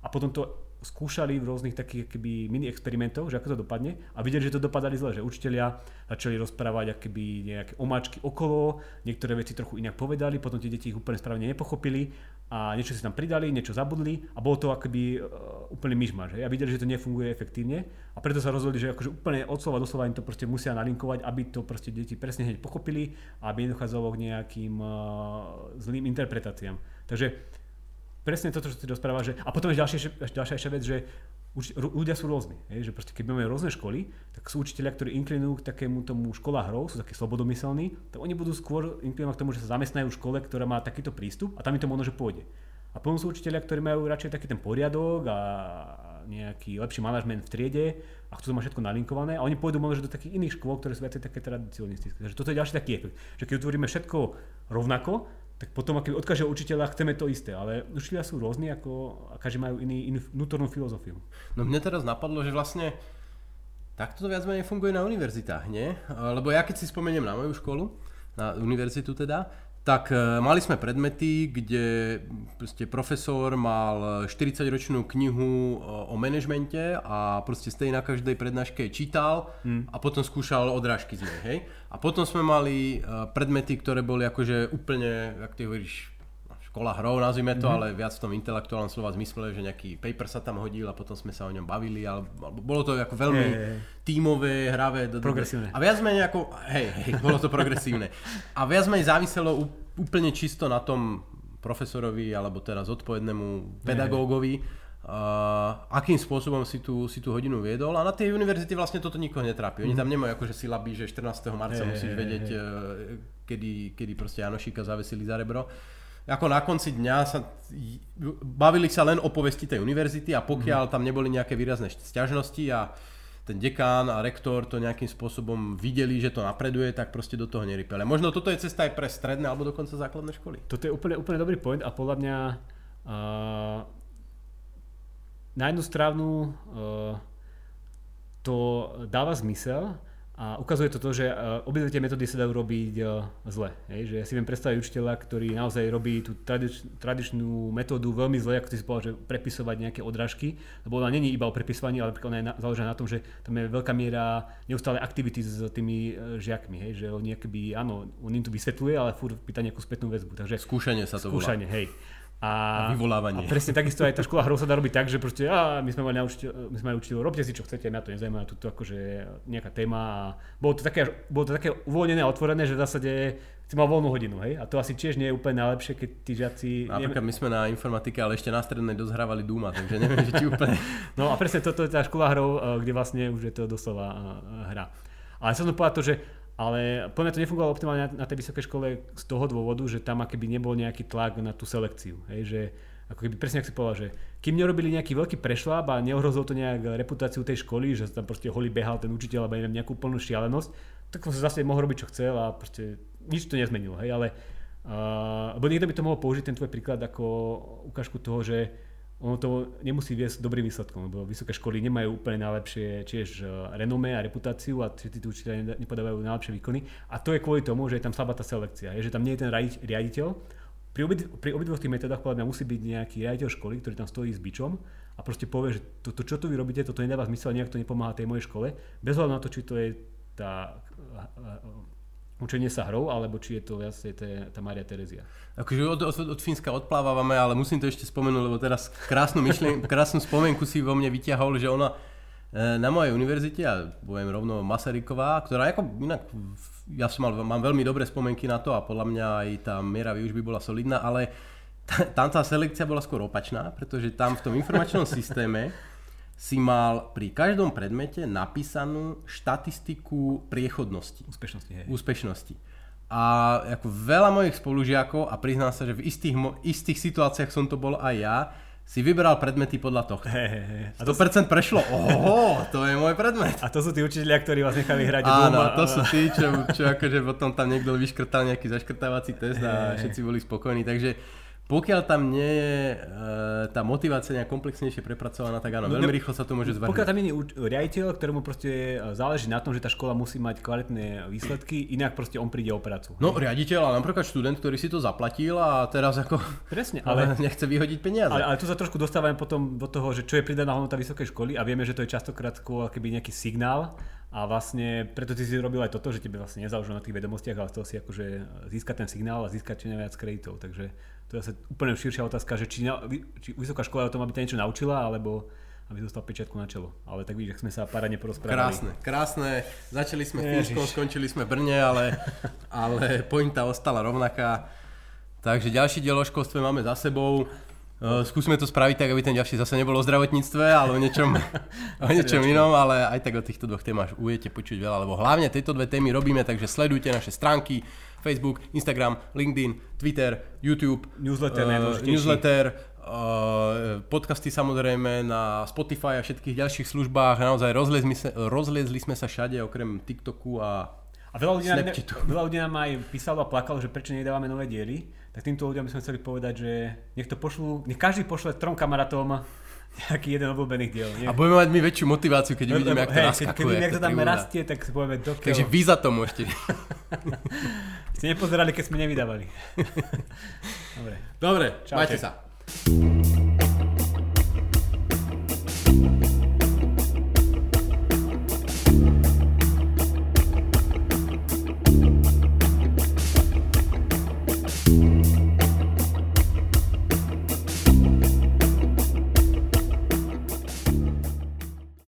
Speaker 1: a potom to skúšali v rôznych takých keby mini experimentoch, že ako to dopadne a videli, že to dopadali zle, že učiteľia začali rozprávať akoby nejaké omáčky okolo, niektoré veci trochu inak povedali, potom tie deti ich úplne správne nepochopili a niečo si tam pridali, niečo zabudli a bolo to akoby uh, úplne myšmaš. A videli, že to nefunguje efektívne a preto sa rozhodli, že akože úplne od slova do slova im to proste musia nalinkovať, aby to proste deti presne hneď pochopili a aby nedochádzalo k nejakým uh, zlým interpretáciám. Takže presne toto, čo ty rozpráva, že... A potom je ďalšia, ďalšia ešte vec, že uč, ľudia sú rôzni. Je, že proste, keď máme rôzne školy, tak sú učiteľia, ktorí inklinujú k takému tomu škola hrou, sú takí slobodomyselní, tak oni budú skôr inklinovať k tomu, že sa zamestnajú v škole, ktorá má takýto prístup a tam im to možno, že pôjde. A potom sú učiteľia, ktorí majú radšej taký ten poriadok a nejaký lepší manažment v triede a chcú to mať všetko nalinkované a oni pôjdu možno do takých iných škôl, ktoré sú viacej také tradicionistické. Takže toto je ďalší taký efekt, že keď utvoríme všetko rovnako, tak potom ak od každého učiteľa chceme to isté, ale učiteľia sú rôzni ako, a každý majú iný, inú vnútornú filozofiu.
Speaker 2: No mne teraz napadlo, že vlastne takto to viac menej funguje na univerzitách, nie? Lebo ja keď si spomeniem na moju školu, na univerzitu teda, tak e, mali sme predmety, kde proste profesor mal 40-ročnú knihu o manažmente a proste stej na každej prednáške čítal hmm. a potom skúšal odrážky z nej, hej? A potom sme mali e, predmety, ktoré boli akože úplne, ak ty hovoríš, škola hrou, nazvime to, mm-hmm. ale viac v tom intelektuálnom slova zmysle, že nejaký paper sa tam hodil a potom sme sa o ňom bavili, ale, alebo bolo to ako veľmi hey, hey. tímové, hravé.
Speaker 1: Progresívne.
Speaker 2: A viac menej ako, hej, hej, bolo to progresívne. A viac menej záviselo úplne čisto na tom profesorovi, alebo teraz odpovednému pedagógovi, uh, akým spôsobom si tú, si tú hodinu viedol. A na tej univerzite vlastne toto nikoho netrápi. Oni mm. tam nemajú akože silabí, že 14. marca hey, musíš vedieť, hey. Uh, kedy, kedy proste Janošíka zavesili za rebro ako na konci dňa sa bavili sa len o povesti tej univerzity a pokiaľ mm. tam neboli nejaké výrazné sťažnosti a ten dekán a rektor to nejakým spôsobom videli, že to napreduje, tak proste do toho nerypeli. Možno toto je cesta aj pre stredné alebo dokonca základné školy.
Speaker 1: Toto je úplne, úplne dobrý point a podľa mňa uh, na jednu stranu uh, to dáva zmysel, a ukazuje to to, že e, obidve tie metódy sa dajú robiť e, zle. Hej? Že ja si viem predstaviť učiteľa, ktorý naozaj robí tú tradič, tradičnú metódu veľmi zle, ako ty si povedal, že prepisovať nejaké odrážky, lebo ona není iba o prepisovaní, ale ona je na, založená na tom, že tam je veľká miera neustále aktivity s tými e, žiakmi, hej? že oni akoby, áno, on im to vysvetľuje, ale furt pýta nejakú spätnú väzbu. Takže,
Speaker 2: skúšanie sa to
Speaker 1: skúšanie,
Speaker 2: volá.
Speaker 1: hej.
Speaker 2: A, a vyvolávanie.
Speaker 1: A presne takisto aj tá škola hrou sa dá robiť tak, že proste, a my sme mali učiteľ, my sme mali učiteľ, robte si čo chcete, mňa to nezaujíma, tu akože nejaká téma a bolo to také, bolo to také uvoľnené a otvorené, že v zásade si mal voľnú hodinu, hej? A to asi tiež nie je úplne najlepšie, keď tí žiaci...
Speaker 2: Napríklad my sme na informatike, ale ešte na strednej dosť hrávali Duma, takže neviem, že ti úplne...
Speaker 1: no a presne toto je tá škola hrou, eh, kde vlastne už je to doslova eh, hra. Ale som povedať to, že ale podľa to nefungovalo optimálne na, na tej vysokej škole z toho dôvodu, že tam akoby nebol nejaký tlak na tú selekciu. Hej, že ako keby presne ak si povedal, že kým nerobili nejaký veľký prešlap a neohrozil to nejak reputáciu tej školy, že tam proste holý behal ten učiteľ alebo neviem, nejakú plnú šialenosť, tak som sa zase mohol robiť čo chcel a proste nič to nezmenilo. Hej, ale uh, lebo niekto by to mohol použiť ten tvoj príklad ako ukážku toho, že ono to nemusí viesť dobrým výsledkom, lebo vysoké školy nemajú úplne najlepšie tiež e, renomé a reputáciu a tí učiteľe nepodávajú najlepšie výkony. A to je kvôli tomu, že je tam slabá tá selekcia, je, že tam nie je ten riaditeľ. Pri, obid, pri obidvoch tých metodách podľa mňa musí byť nejaký riaditeľ školy, ktorý tam stojí s bičom a proste povie, že to, to čo tu vy robíte, toto nedáva zmysel, nejak to nepomáha tej mojej škole, bez hľadu na to, či to je tá učenie sa hrou, alebo či je to vlastne tá Maria Terezia.
Speaker 2: Akože od, od, od Fínska odplávame, ale musím to ešte spomenúť, lebo teraz krásnu, myšlien, krásnu spomienku si vo mne vyťahol, že ona e, na mojej univerzite, ja poviem rovno Masaryková, ktorá ako inak, ja som mal, mám veľmi dobré spomienky na to a podľa mňa aj tá miera výučby bola solidná, ale tam tá selekcia bola skôr opačná, pretože tam v tom informačnom systéme si mal pri každom predmete napísanú štatistiku priechodnosti.
Speaker 1: Úspešnosti, hej.
Speaker 2: Úspešnosti. A ako veľa mojich spolužiakov, a priznám sa, že v istých, istých situáciách som to bol aj ja, si vyberal predmety podľa toho.
Speaker 1: Hey, hey, hey.
Speaker 2: A 100% to... prešlo. Oho, to je môj predmet.
Speaker 1: A to sú tí učiteľia, ktorí vás nechali hrať
Speaker 2: Áno, to sú tí, čo, čo akože potom tam niekto vyškrtal nejaký zaškrtávací test a všetci boli spokojní. Takže pokiaľ tam nie je e, tá motivácia nejak komplexnejšie prepracovaná, tak áno, no, veľmi rýchlo sa to môže zvrhnúť.
Speaker 1: Pokiaľ tam nie je riaditeľ, ktorému proste e, záleží na tom, že tá škola musí mať kvalitné výsledky, inak proste on príde o prácu.
Speaker 2: No riaditeľ, ale napríklad študent, ktorý si to zaplatil a teraz ako
Speaker 1: Presne, ale
Speaker 2: nechce vyhodiť peniaze.
Speaker 1: Ale, ale tu sa trošku dostávame potom do toho, že čo je pridaná hodnota vysokej školy a vieme, že to je častokrát skôr keby nejaký signál, a vlastne preto ty si robil aj toto, že tebe vlastne nezáležalo na tých vedomostiach, ale chcel si akože získať ten signál a získať čo najviac kreditov. Takže to je zase úplne širšia otázka, že či, na, či vysoká škola o tom, aby ťa niečo naučila, alebo aby dostal pečiatku na čelo. Ale tak vidíš, sme sa parádne porozprávali.
Speaker 2: Krásne, krásne. Začali sme Fínskom, skončili sme Brne, ale, ale pointa ostala rovnaká. Takže ďalší diel o školstve máme za sebou. Uh, skúsme to spraviť tak, aby ten ďalší zase nebol o zdravotníctve, ale o niečom, o niečom inom, ale aj tak o týchto dvoch témach budete počuť veľa, lebo hlavne tieto dve témy robíme, takže sledujte naše stránky, Facebook, Instagram, LinkedIn, Twitter, YouTube,
Speaker 1: newsletter, uh,
Speaker 2: newsletter uh, podcasty samozrejme na Spotify a všetkých ďalších službách. Naozaj rozliezli, sa, rozliezli sme sa všade okrem TikToku a
Speaker 1: a veľa ľudí, nám, veľa ľudí nám aj písalo a plakalo, že prečo nedávame nové diely. Tak týmto ľuďom by sme chceli povedať, že nech to pošlú, nech každý pošle trom kamarátom nejaký jeden obľúbený diel. Nie?
Speaker 2: A budeme mať my väčšiu motiváciu, keď uvidíme, ako to naskakuje.
Speaker 1: Keď vidíme, ako to tam rastie, tak si povieme do
Speaker 2: Takže vy za to môžete.
Speaker 1: Ste nepozerali, keď sme nevydávali.
Speaker 2: Dobre. Dobre, Čaute. majte sa.